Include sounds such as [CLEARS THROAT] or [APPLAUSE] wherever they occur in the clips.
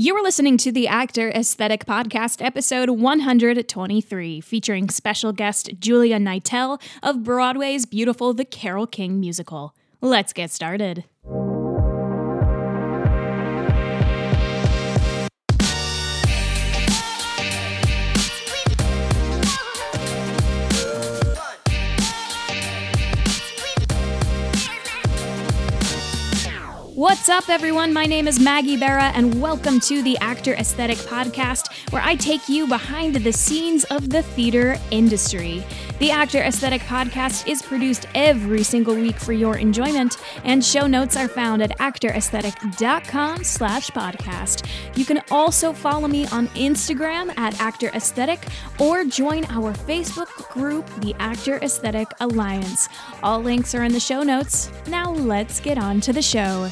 You are listening to the Actor Aesthetic Podcast, episode 123, featuring special guest Julia Knitel of Broadway's beautiful The Carole King musical. Let's get started. What's up, everyone? My name is Maggie Bera, and welcome to the Actor Aesthetic Podcast, where I take you behind the scenes of the theater industry. The Actor Aesthetic Podcast is produced every single week for your enjoyment, and show notes are found at actoraesthetic.com slash podcast. You can also follow me on Instagram at Actor Aesthetic or join our Facebook group, the Actor Aesthetic Alliance. All links are in the show notes. Now let's get on to the show.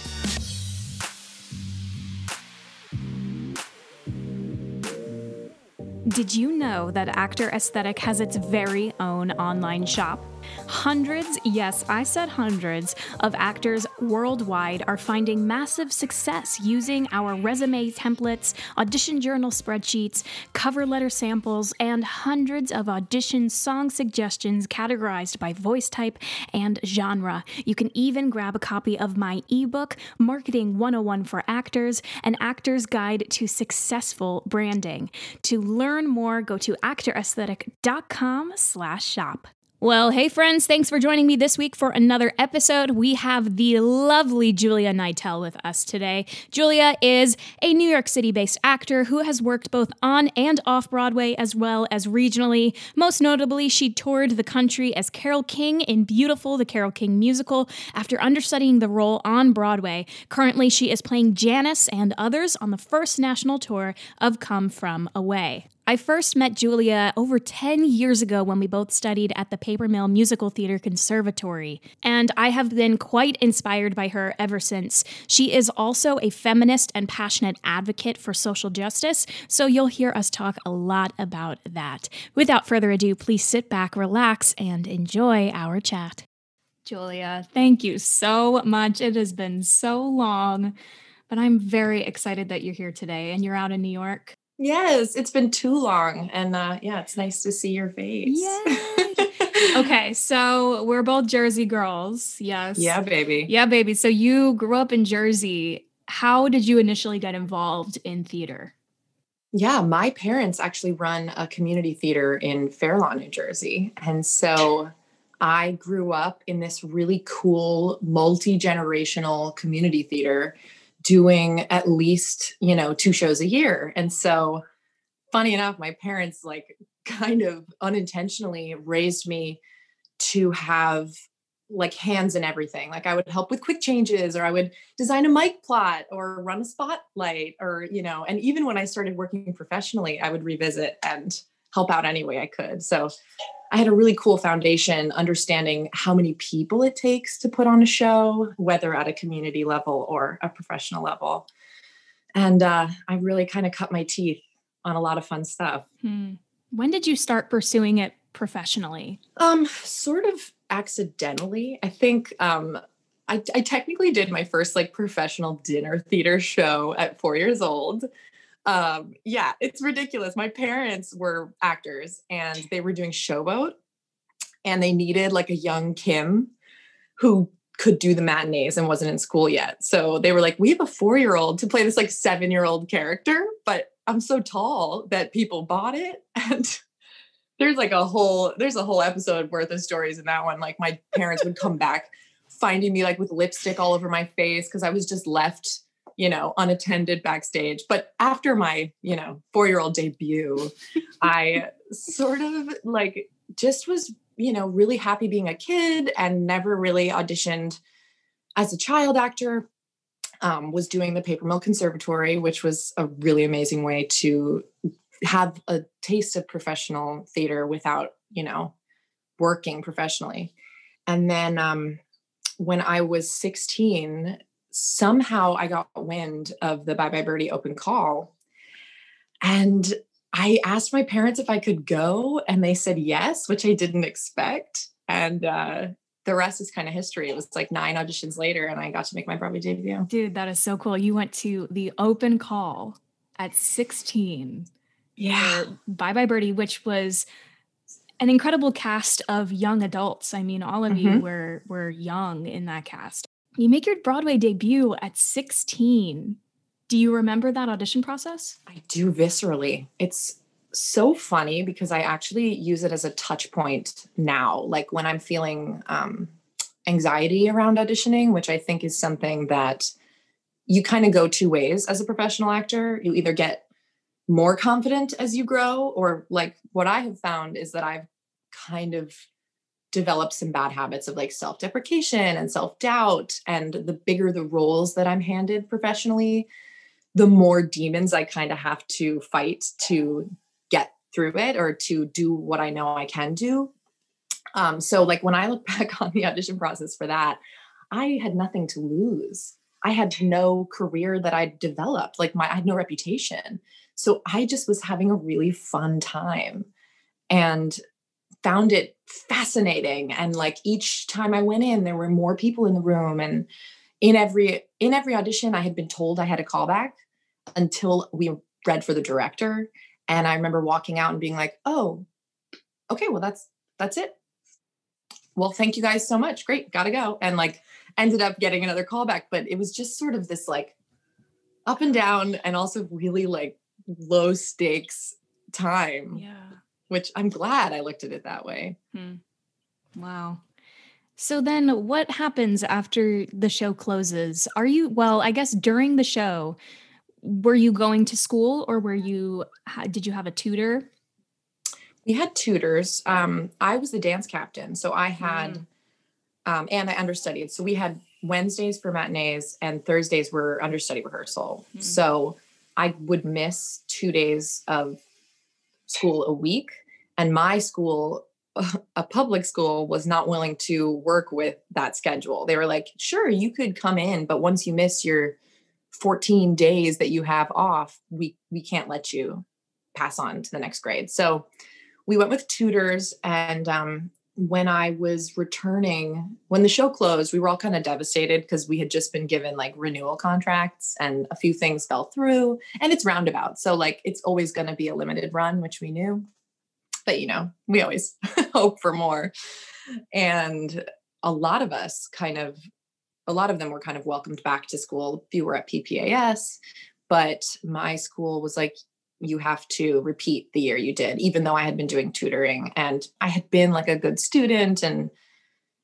Did you know that Actor Aesthetic has its very own online shop? Hundreds, yes, I said hundreds, of actors worldwide are finding massive success using our resume templates, audition journal spreadsheets, cover letter samples, and hundreds of audition song suggestions categorized by voice type and genre. You can even grab a copy of my ebook, Marketing 101 for Actors, an actor's guide to successful branding. To learn more, go to actoraesthetic.com slash shop. Well, hey friends, thanks for joining me this week for another episode. We have the lovely Julia Knitel with us today. Julia is a New York City based actor who has worked both on and off Broadway as well as regionally. Most notably, she toured the country as Carole King in Beautiful, the Carole King musical, after understudying the role on Broadway. Currently, she is playing Janice and others on the first national tour of Come From Away. I first met Julia over 10 years ago when we both studied at the Paper Mill Musical Theater Conservatory, and I have been quite inspired by her ever since. She is also a feminist and passionate advocate for social justice, so you'll hear us talk a lot about that. Without further ado, please sit back, relax, and enjoy our chat. Julia, thank you so much. It has been so long, but I'm very excited that you're here today and you're out in New York. Yes, it's been too long. And uh, yeah, it's nice to see your face. Yay. [LAUGHS] okay, so we're both Jersey girls. Yes. Yeah, baby. Yeah, baby. So you grew up in Jersey. How did you initially get involved in theater? Yeah, my parents actually run a community theater in Fair Lawn, New Jersey. And so I grew up in this really cool multi generational community theater doing at least, you know, two shows a year. And so funny enough, my parents like [LAUGHS] kind of unintentionally raised me to have like hands in everything. Like I would help with quick changes or I would design a mic plot or run a spotlight or, you know, and even when I started working professionally, I would revisit and help out any way I could. So I had a really cool foundation understanding how many people it takes to put on a show, whether at a community level or a professional level. And uh, I really kind of cut my teeth on a lot of fun stuff. Hmm. When did you start pursuing it professionally? Um, sort of accidentally. I think um, I, I technically did my first like professional dinner theater show at four years old um, yeah, it's ridiculous. My parents were actors and they were doing Showboat and they needed like a young Kim who could do the matinees and wasn't in school yet. So they were like, we have a four year old to play this like seven year old character, but I'm so tall that people bought it. [LAUGHS] And there's like a whole, there's a whole episode worth of stories in that one. Like my parents would come back finding me like with lipstick all over my face because I was just left you know, unattended backstage. But after my, you know, four year old debut, [LAUGHS] I sort of like just was, you know, really happy being a kid and never really auditioned as a child actor. Um, was doing the Paper Mill Conservatory, which was a really amazing way to have a taste of professional theater without, you know, working professionally. And then um, when I was 16, somehow I got wind of the Bye Bye Birdie open call. And I asked my parents if I could go, and they said yes, which I didn't expect. And uh, the rest is kind of history. It was like nine auditions later, and I got to make my Broadway debut. Dude, that is so cool. You went to the open call. at 16. Yeah. Bye Bye Birdie, which was an incredible cast of young adults. I mean, all of mm-hmm. you were were young in that cast. You make your Broadway debut at 16. Do you remember that audition process? I do viscerally. It's so funny because I actually use it as a touch point now. Like when I'm feeling um, anxiety around auditioning, which I think is something that you kind of go two ways as a professional actor. You either get more confident as you grow, or like what I have found is that I've kind of developed some bad habits of like self deprecation and self doubt. And the bigger the roles that I'm handed professionally, the more demons I kind of have to fight to get through it or to do what I know I can do. Um, so, like, when I look [LAUGHS] back on the audition process for that, I had nothing to lose. I had no career that I'd developed. Like, my I had no reputation. So I just was having a really fun time and found it fascinating. And like each time I went in, there were more people in the room. And in every in every audition, I had been told I had a callback until we read for the director. And I remember walking out and being like, oh, okay, well, that's that's it. Well, thank you guys so much. Great, gotta go. And like ended up getting another callback. But it was just sort of this like up and down and also really like low stakes time. Yeah. Which I'm glad I looked at it that way. Hmm. Wow. So then what happens after the show closes? Are you, well, I guess during the show, were you going to school or were you, did you have a tutor? We had tutors. Um, I was the dance captain. So I had, mm. um, and I understudied. So we had Wednesdays for matinees and Thursdays were understudy rehearsal. Mm. So I would miss two days of school a week. And my school, [LAUGHS] a public school, was not willing to work with that schedule. They were like, sure, you could come in, but once you miss your 14 days that you have off, we we can't let you pass on to the next grade. So we went with tutors and um, when I was returning, when the show closed, we were all kind of devastated because we had just been given like renewal contracts and a few things fell through. And it's roundabout. So, like, it's always going to be a limited run, which we knew. But, you know, we always [LAUGHS] hope for more. And a lot of us kind of, a lot of them were kind of welcomed back to school. Few were at PPAS, but my school was like, you have to repeat the year you did, even though I had been doing tutoring and I had been like a good student and,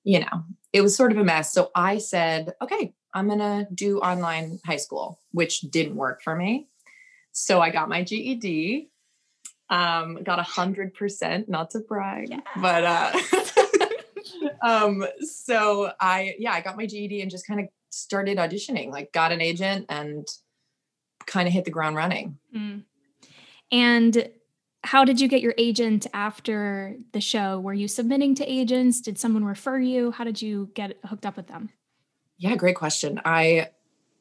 you know, it was sort of a mess. So I said, okay, I'm going to do online high school, which didn't work for me. So I got my GED, um, got a hundred percent, not to brag, yeah. but, uh, [LAUGHS] um, so I, yeah, I got my GED and just kind of started auditioning, like got an agent and kind of hit the ground running. Mm. And how did you get your agent after the show? Were you submitting to agents? Did someone refer you? How did you get hooked up with them? Yeah, great question. I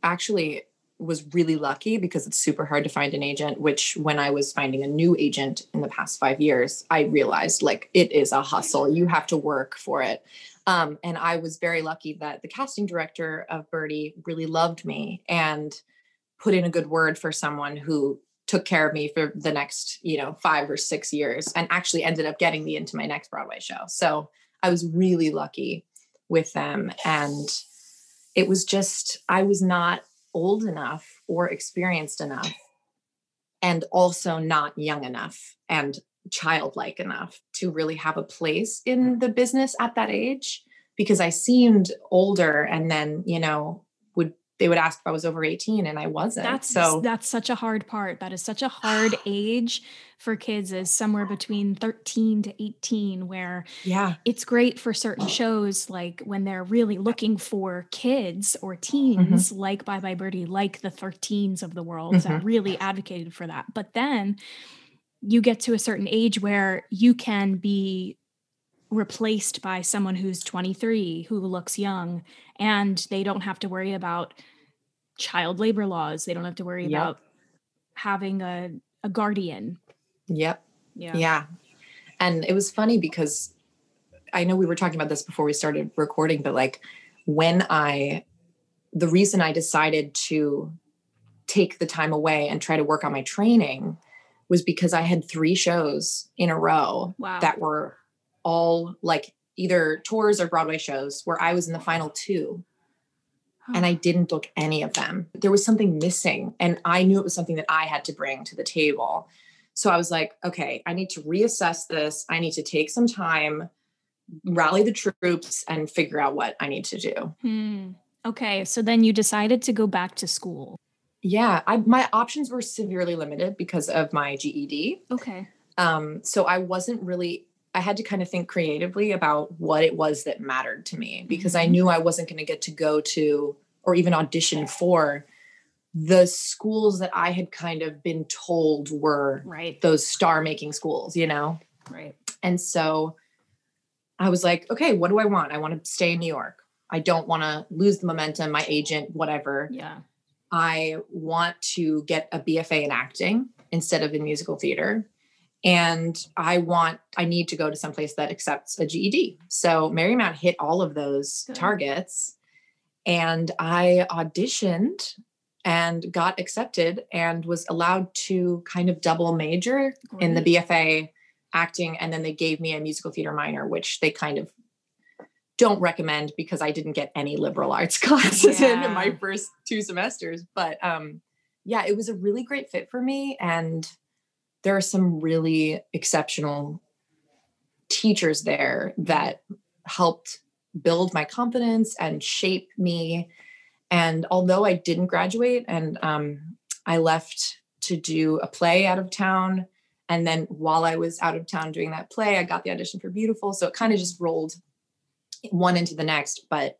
actually was really lucky because it's super hard to find an agent, which when I was finding a new agent in the past five years, I realized like it is a hustle. You have to work for it. Um, and I was very lucky that the casting director of Birdie really loved me and put in a good word for someone who took care of me for the next, you know, five or six years and actually ended up getting me into my next Broadway show. So I was really lucky with them. And it was just, I was not old enough or experienced enough and also not young enough and childlike enough to really have a place in the business at that age because I seemed older and then, you know, they would ask if I was over 18 and I wasn't. That's so that's such a hard part. That is such a hard [SIGHS] age for kids is somewhere between 13 to 18 where yeah. It's great for certain shows like when they're really looking for kids or teens mm-hmm. like Bye Bye Birdie, like the 13s of the world mm-hmm. that really advocated for that. But then you get to a certain age where you can be replaced by someone who's 23 who looks young and they don't have to worry about child labor laws. They don't have to worry yep. about having a, a guardian. Yep. Yeah. Yeah. And it was funny because I know we were talking about this before we started recording, but like when I, the reason I decided to take the time away and try to work on my training was because I had three shows in a row Wow. that were all like either tours or Broadway shows where I was in the final two and I didn't book any of them. There was something missing, and I knew it was something that I had to bring to the table. So I was like, okay, I need to reassess this. I need to take some time, rally the troops, and figure out what I need to do. Hmm. Okay, so then you decided to go back to school. Yeah, I, my options were severely limited because of my GED. Okay. Um, so I wasn't really, I had to kind of think creatively about what it was that mattered to me because I Mhm. knew I wasn't going to get to go to or even audition for the schools that I had kind of been told were Right. those star making schools, you know? Right. And so I was like, okay, what do I want? I want to stay in New York. I don't want to lose the momentum, my agent, whatever. Yeah. I want to get a BFA in acting instead of in musical theater. And I want, I need to go to someplace that accepts a GED. So Marymount hit all of those Good. targets. And I auditioned and got accepted and was allowed to kind of double major in the BFA acting. And then they gave me a musical theater minor, which they kind of don't recommend because I didn't get any liberal arts [LAUGHS] classes in in my first two semesters. But um, yeah, it was a really great fit for me. And there are some really exceptional teachers there that helped build my confidence and shape me. And although I didn't graduate and um, I left to do a play out of town, and then while I was out of town doing that play, I got the audition for Beautiful. So it kind of just rolled one into the next. But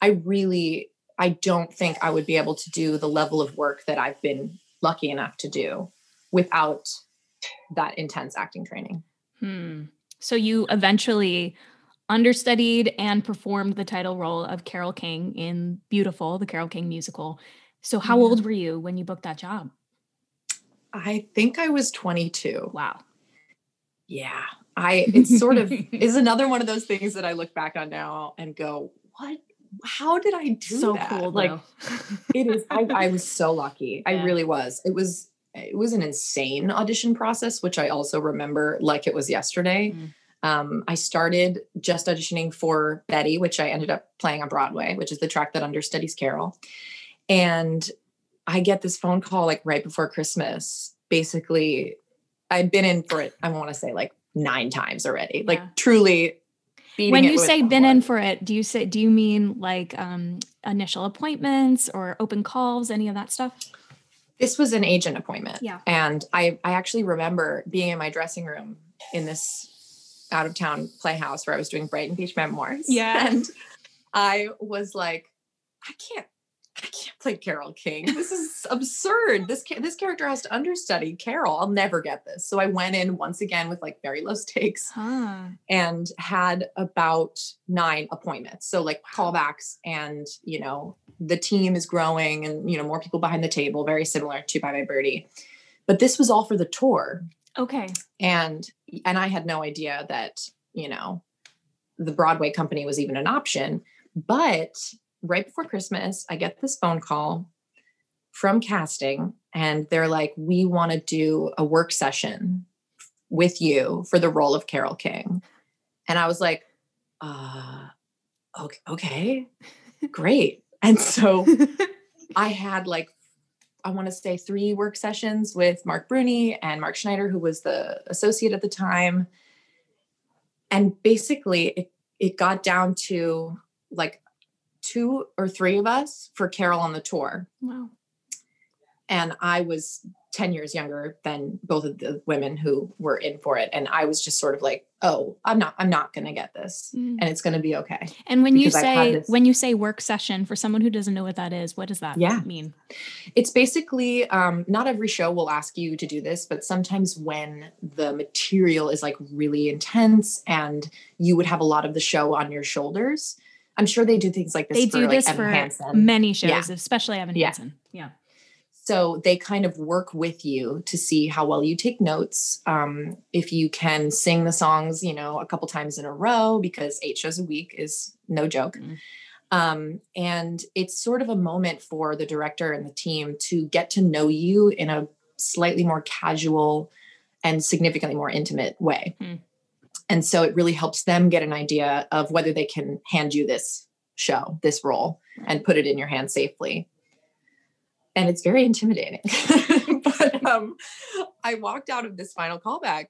I really, I don't think I would be able to do the level of work that I've been lucky enough to do without that intense acting training. Hmm. So you eventually understudied and performed the title role of Carole King in Beautiful, the Carole King musical. So how Yeah. old were you when you booked that job? I think I was 22. Wow. Yeah. I it's sort of [LAUGHS] is another one of those things that I look back on now and go, what how did I do so that? cool. Like it is I, I was [LAUGHS] so lucky. I really was. It was it was an insane audition process, which I also remember like it was yesterday. Mm. Um, I started just auditioning for Betty, which I ended up playing on Broadway, which is the track that understudies Carole. And I get this phone call like right before Christmas. Basically, I'd been in for it, I want to say like nine times already. Yeah. Like truly when you say been in for it, do you say do you mean like um initial appointments or open calls, any of that stuff? This was an agent appointment. Yeah. And I I actually remember being in my dressing room in this out of town playhouse where I was doing Brighton Beach memoirs. Yeah. And I was like, I can't I can't play Carole King. This is absurd. This ca- this character has to understudy Carole. I'll never get this. So I went in once again with like very low stakes Huh. and had about nine appointments. So like callbacks and, you know, the team is growing and, you know, more people behind the table, very similar to Bye Bye Birdie. But this was all for the tour. Okay. And and I had no idea that, you know, the Broadway company was even an option. But right before Christmas, I get this phone call from casting and they're like, "We want to do a work session with you for the role of Carole King." And I was like, uh okay, okay. Great. And so [LAUGHS] I had like, I want to say three work sessions with Marc Bruni and Mark Schneider, who was the associate at the time. And basically, it, it got down to like two or three of us for Carole on the tour. wow. And I was 10 years younger than both of the women who were in for it. And I was just sort of like, oh, I'm not, I'm not going to get this. Mm. And it's going to be okay. And when you because I've had say when you say work session for someone who doesn't know what that is, what does that Yeah. mean? It's basically um, not every show will ask you to do this, but sometimes when the material is like really intense and you would have a lot of the show on your shoulders, I'm sure they do things like this They for do this Evan for Hansen. many shows, Yeah. especially Evan Yeah. Hansen. Yeah. So they kind of work with you to see how well you take notes. Um, if you can sing the songs, you know, a couple times in a row, because eight shows a week is no joke. Mm. Um, and it's sort of a moment for the director and the team to get to know you in a slightly more casual and significantly more intimate way. Hmm. And so it really helps them get an idea of whether they can hand you this show, this role, and put it in your hand safely. And it's very intimidating. [LAUGHS] but [LAUGHS] um, I walked out of this final callback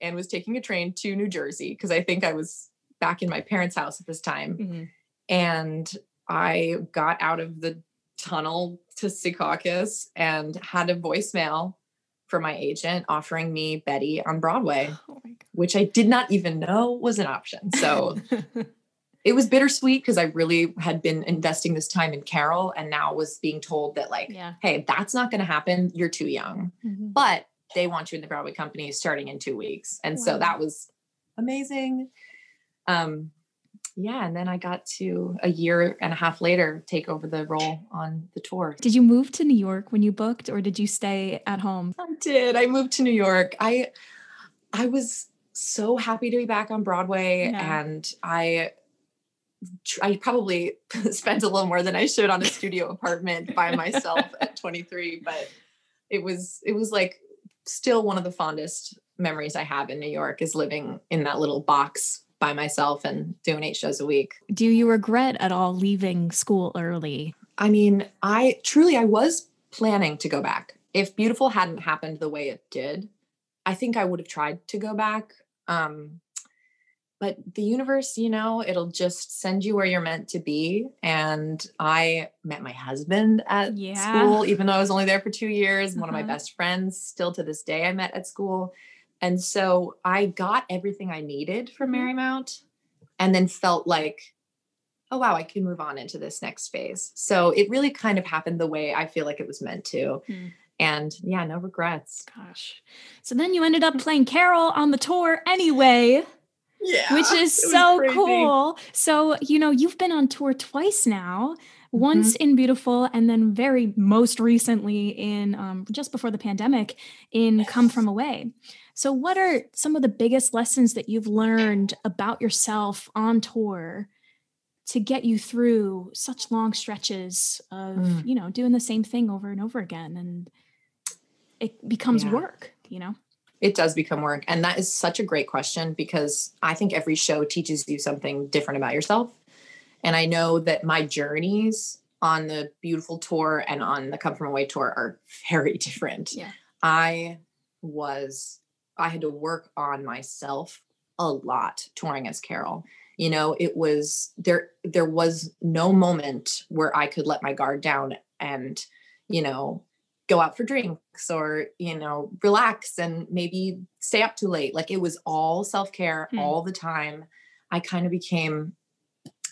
and was taking a train to New Jersey because I think I was back in my parents' house at this time. Mm-hmm. And I got out of the tunnel to Secaucus and had a voicemail from my agent offering me Betty on Broadway, oh which I did not even know was an option. So [LAUGHS] it was bittersweet because I really had been investing this time in Carole and now was being told that, like, yeah. hey, that's not going to happen. You're too young. Mm-hmm. But they want you in the Broadway company starting in two weeks. And wow. so that was amazing. Um, yeah, and then I got to a year and a half later take over the role on the tour. Did you move to New York when you booked or did you stay at home? I did. I moved to New York. I I was so happy to be back on Broadway yeah. and I I probably [LAUGHS] spent a little more than I should on a studio [LAUGHS] apartment by myself at 23, but it was it was like still one of the fondest memories I have in New York is living in that little box by myself and doing eight shows a week. Do you regret at all leaving school early? I mean, I truly I was planning to go back. If Beautiful hadn't happened the way it did, I think I would have tried to go back. Um, but the universe, you know, it'll just send you where you're meant to be. And I met my husband at yeah. school, even though I was only there for two years. Uh-huh. One of my uh-huh. best friends, still to this day, I met at school. And so I got everything I needed from mm-hmm. Marymount and then felt like, oh, wow, I can move on into this next phase. So it really kind of happened the way I feel like it was meant to. Mm. And yeah, no regrets. Gosh. So then you ended up [LAUGHS] playing Carole on the tour anyway. Yeah. Which is so cool. So, you know, you've been on tour twice now once mm-hmm. in Beautiful, and then very most recently in um, just before the pandemic in Come From Away. So, what are some of the biggest lessons that you've learned about yourself on tour to get you through such long stretches of, mm. you know, doing the same thing over and over again? And it becomes yeah. work, you know? It does become work. And that is such a great question because I think every show teaches you something different about yourself. And I know that my journeys on the beautiful tour and on the come from away tour are [LAUGHS] very different. Yeah. I was I had to work on myself a lot touring as Carole. You know, it was there there was no moment where I could let my guard down and, you know, go out for drinks or, you know, relax and maybe stay up too late. Like it was all self-care mm. all the time. I kind of became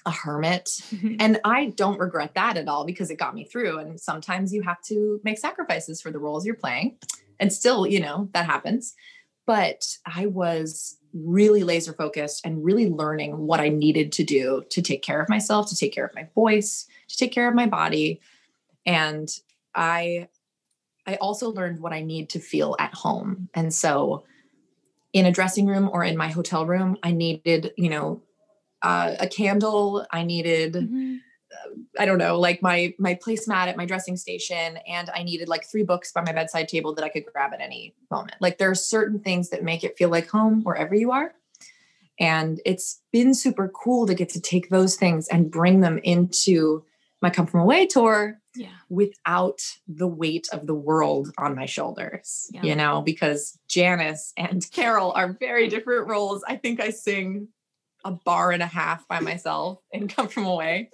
a hermit. and I don't regret that at all because it got me through. And sometimes you have to make sacrifices for the roles you're playing. And still, you know, that happens but I was really laser focused and really learning what I needed to do to take care of myself, to take care of my voice, to take care of my body. And I I also learned what I need to feel at home. And so in a dressing room or in my hotel room, I needed, you know, uh, a candle, I needed mm-hmm. I don't know, like my my placemat at my dressing station, and I needed like three books by my bedside table that I could grab at any moment. Like there are certain things that make it feel like home wherever you are. And it's been super cool to get to take those things and bring them into my come from away tour yeah. without the weight of the world on my shoulders, yeah. you know, because Janice and Carole are very different roles. I think I sing a bar and a half by myself and come from away.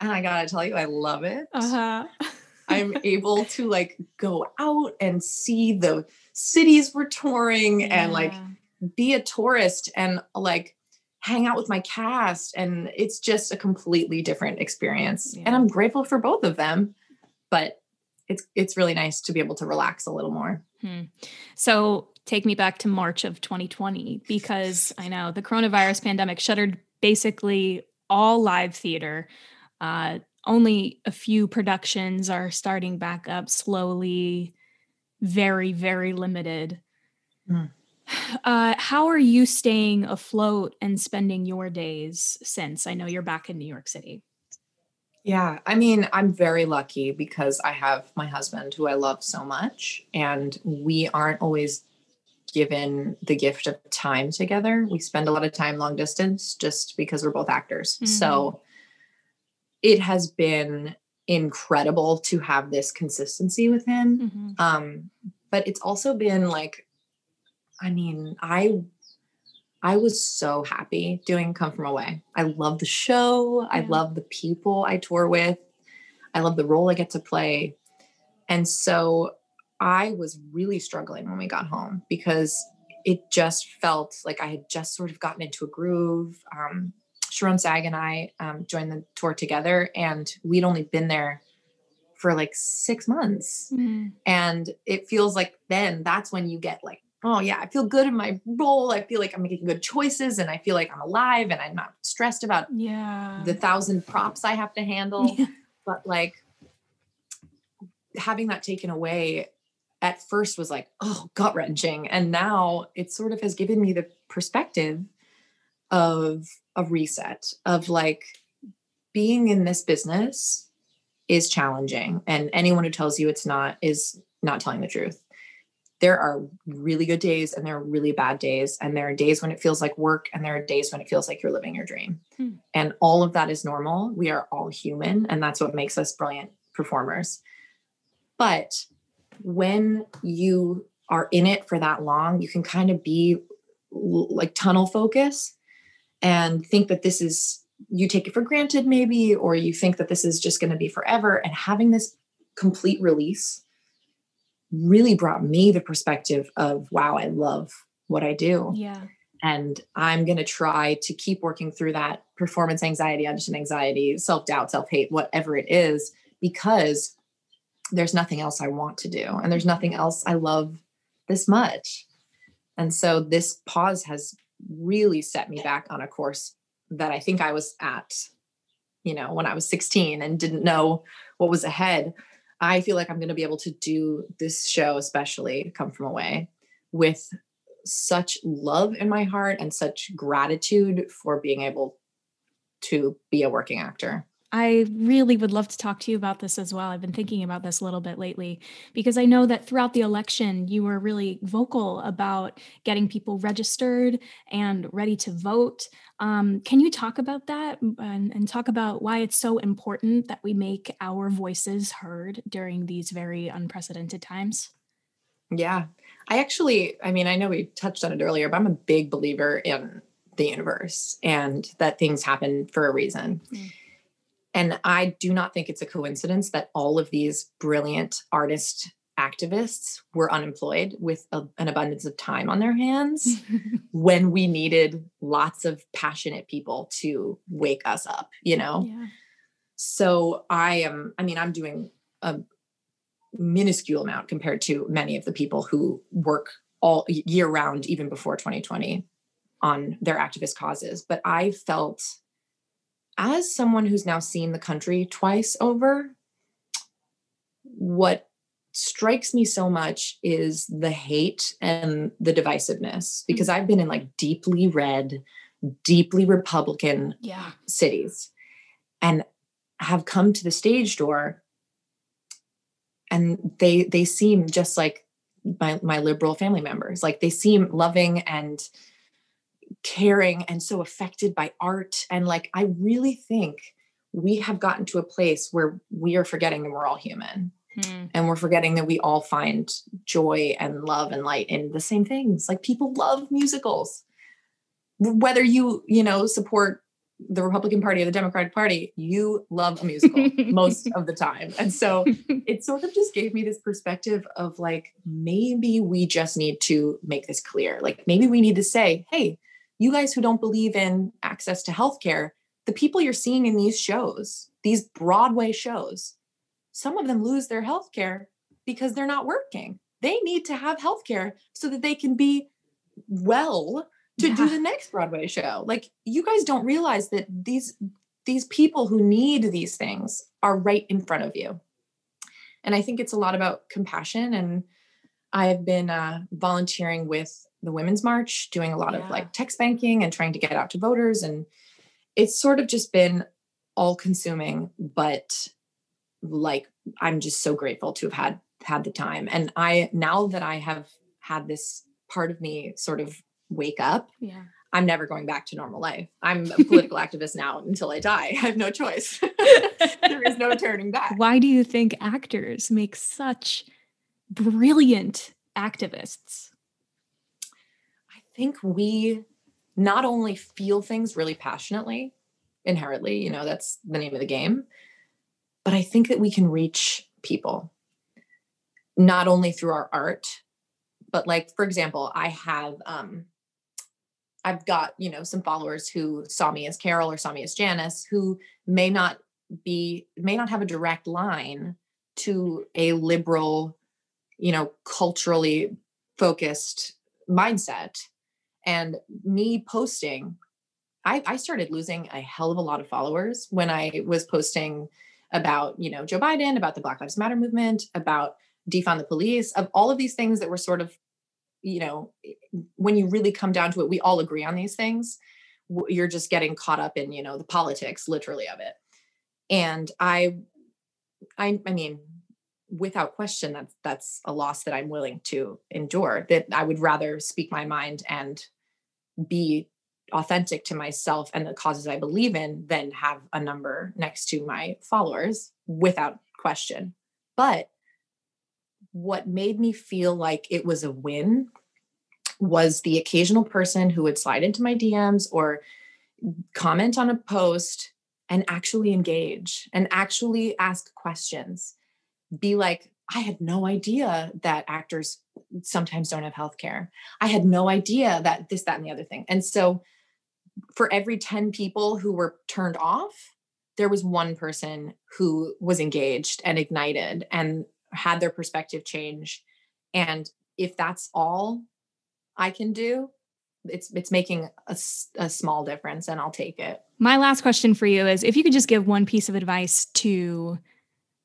And I gotta tell you, I love it. Uh-huh. I'm [LAUGHS] able to like go out and see the cities we're touring yeah. and like be a tourist and like hang out with my cast. And it's just a completely different experience. Yeah. And I'm grateful for both of them. But it's it's really nice to be able to relax a little more. Hmm. So take me back to March of 2020 because I know the coronavirus pandemic shuttered basically all live theater. Uh, only a few productions are starting back up slowly, very, very limited. Mm. Uh, how are you staying afloat and spending your days since I know you're back in New York City? Yeah, I mean, I'm very lucky because I have my husband who I love so much, and we aren't always given the gift of time together. We spend a lot of time long distance just because we're both actors. Mm-hmm. So it has been incredible to have this consistency with him. Mm-hmm. Um, but it's also been like, I mean, I I was so happy doing Come From Away. I love the show. Yeah. I love the people I tour with. I love the role I get to play. And so I was really struggling when we got home because it just felt like I had just sort of gotten into a groove. Um, Sharone Sayegh and I um, joined the tour together, and we'd only been there for like six months. Mm. And it feels like then that's when you get like, oh, yeah, I feel good in my role. I feel like I'm making good choices, and I feel like I'm alive, and I'm not stressed about yeah the thousand props I have to handle. Yeah. But like having that taken away at first was like, oh, gut wrenching. And now it sort of has given me the perspective of a reset, of like being in this business is challenging. And anyone who tells you it's not is not telling the truth. There are really good days and there are really bad days. And there are days when it feels like work and there are days when it feels like you're living your dream. Hmm. And all of that is normal. We are all human. And that's what makes us brilliant performers. But when you are in it for that long, you can kind of be like tunnel focus and think that this is, you take it for granted maybe, or you think that this is just going to be forever. And having this complete release really brought me the perspective of, wow, I love what I do. Yeah. And I'm going to try to keep working through that performance anxiety, audition anxiety, self doubt, self hate, whatever it is, because there's nothing else I want to do. And there's nothing else I love this much. And so this pause has really set me back on a course that I think I was at, you know, when I was 16 and didn't know what was ahead. I feel like I'm going to be able to do this show, especially Come From Away, with such love in my heart and such gratitude for being able to be a working actor. I really would love to talk to you about this as well. I've been thinking about this a little bit lately because I know that throughout the election, you were really vocal about getting people registered and ready to vote. Um, can you talk about that and, and talk about why it's so important that we make our voices heard during these very unprecedented times? Yeah. I actually, I mean, I know we touched on it earlier, but I'm a big believer in the universe and that things happen for a reason. Mm and I do not think it's a coincidence that all of these brilliant artist activists were unemployed with a, an abundance of time on their hands [LAUGHS] when we needed lots of passionate people to wake us up, you know? Yeah. So I am, I mean, I'm doing a minuscule amount compared to many of the people who work all year round, even before 2020, on their activist causes. But I felt as someone who's now seen the country twice over, what strikes me so much is the hate and the divisiveness because mm-hmm. I've been in like deeply red, deeply Republican yeah. cities and have come to the stage door and they they seem just like my my liberal family members like they seem loving and caring and so affected by art. And like, I really think we have gotten to a place where we are forgetting that we're all human. Hmm. And we're forgetting that we all find joy and love and light in the same things. Like people love musicals. Whether you, you know, support the Republican Party or the Democratic Party, you love a musical [LAUGHS] most of the time. And so [LAUGHS] it sort of just gave me this perspective of like, maybe we just need to make this clear. Like, maybe we need to say, hey, you guys who don't believe in access to healthcare, the people you're seeing in these shows, these Broadway shows, some of them lose their healthcare because they're not working. They need to have healthcare so that they can be well to yeah. do the next Broadway show. Like you guys don't realize that these these people who need these things are right in front of you. And I think it's a lot about compassion and I have been uh, volunteering with the Women's March, doing a lot yeah. of like text banking and trying to get out to voters. And it's sort of just been all consuming, but like I'm just so grateful to have had had the time. And I now that I have had this part of me sort of wake up, Yeah. I'm never going back to normal life. I'm a [LAUGHS] political activist now until I die. I have no choice. [LAUGHS] there is no turning back. Why do you think actors make such brilliant activists? Think we not only feel things really passionately, inherently, you know, that's the name of the game, but I think that we can reach people not only through our art, but like, for example, I have, um, I've got, you know, some followers who saw me as Carole or saw me as Janice who may not be, may not have a direct line to a liberal, you know, culturally focused mindset. And me posting, I, I started losing a hell of a lot of followers when I was posting about, you know, Joe Biden, about the Black Lives Matter movement, about defund the police, of all of these things that were sort of, you know, when you really come down to it, we all agree on these things. You're just getting caught up in, you know, the politics literally of it. And I, I, I mean, without question, that's that's a loss that I'm willing to endure. That I would rather speak my mind and be authentic to myself and the causes I believe in than have a number next to my followers without question. But what made me feel like it was a win was the occasional person who would slide into my DMs or comment on a post and actually engage and actually ask questions. Be like, I had no idea that actors sometimes don't have health care. I had no idea that this, that, and the other thing. And so for every 10 people who were turned off, there was one person who was engaged and ignited and had their perspective change. And if that's all I can do, it's it's making a, a small difference and I'll take it. My last question for you is if you could just give one piece of advice to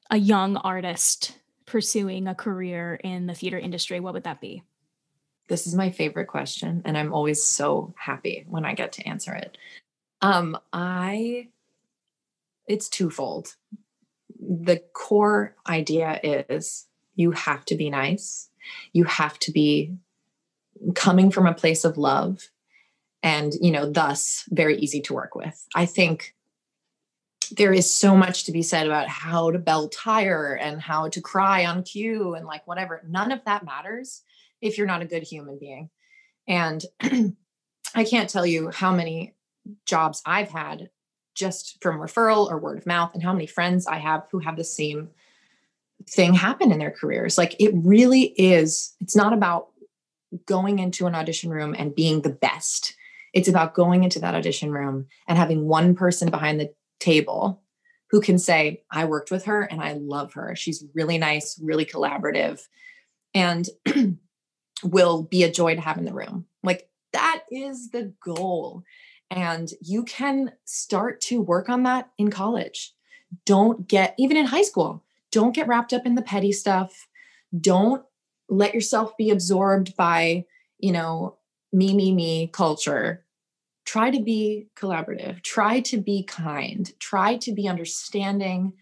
a young artist pursuing a career in the theater industry, what would that be? This is my favorite question and I'm always so happy when I get to answer it. Um I it's twofold. The core idea is you have to be nice. You have to be coming from a place of love and you know thus very easy to work with. I think there is so much to be said about how to belt tire and how to cry on cue and like whatever. None of that matters if you're not a good human being. And [CLEARS THROAT] I can't tell you how many jobs I've had just from referral or word of mouth and how many friends I have who have the same thing happen in their careers. Like it really is, it's not about going into an audition room and being the best. It's about going into that audition room and having one person behind the table who can say, I worked with her and I love her. She's really nice, really collaborative, and [CLEARS THROAT] will be a joy to have in the room. Like that is the goal. And you can start to work on that in college. Don't get, even in high school, don't get wrapped up in the petty stuff. Don't let yourself be absorbed by, you know, me, me, me culture. Try to be collaborative, try to be kind, try to be understanding,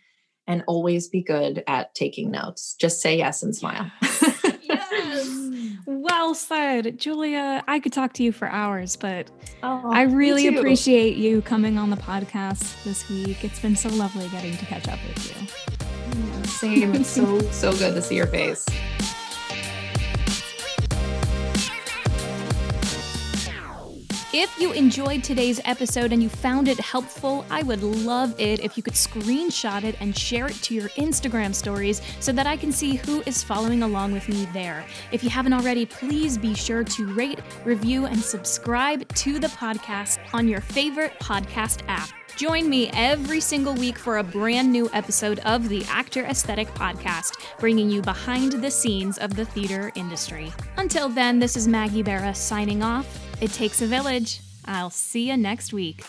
and always be good at taking notes. Just say yes and smile. Yes. Well said, Julia. I could talk to you for hours, but Oh, I really appreciate you coming on the podcast this week. It's been so lovely getting to catch up with you. Same. It's so so good to see your face. If you enjoyed today's episode and you found it helpful, I would love it if you could screenshot it and share it to your Instagram stories so that I can see who is following along with me there. If you haven't already, please be sure to rate, review, and subscribe to the podcast on your favorite podcast app. Join me every single week for a brand new episode of the Actor Aesthetic Podcast, bringing you behind the scenes of the theater industry. Until then, this is Maggie Bera signing off. It takes a village. I'll see you next week.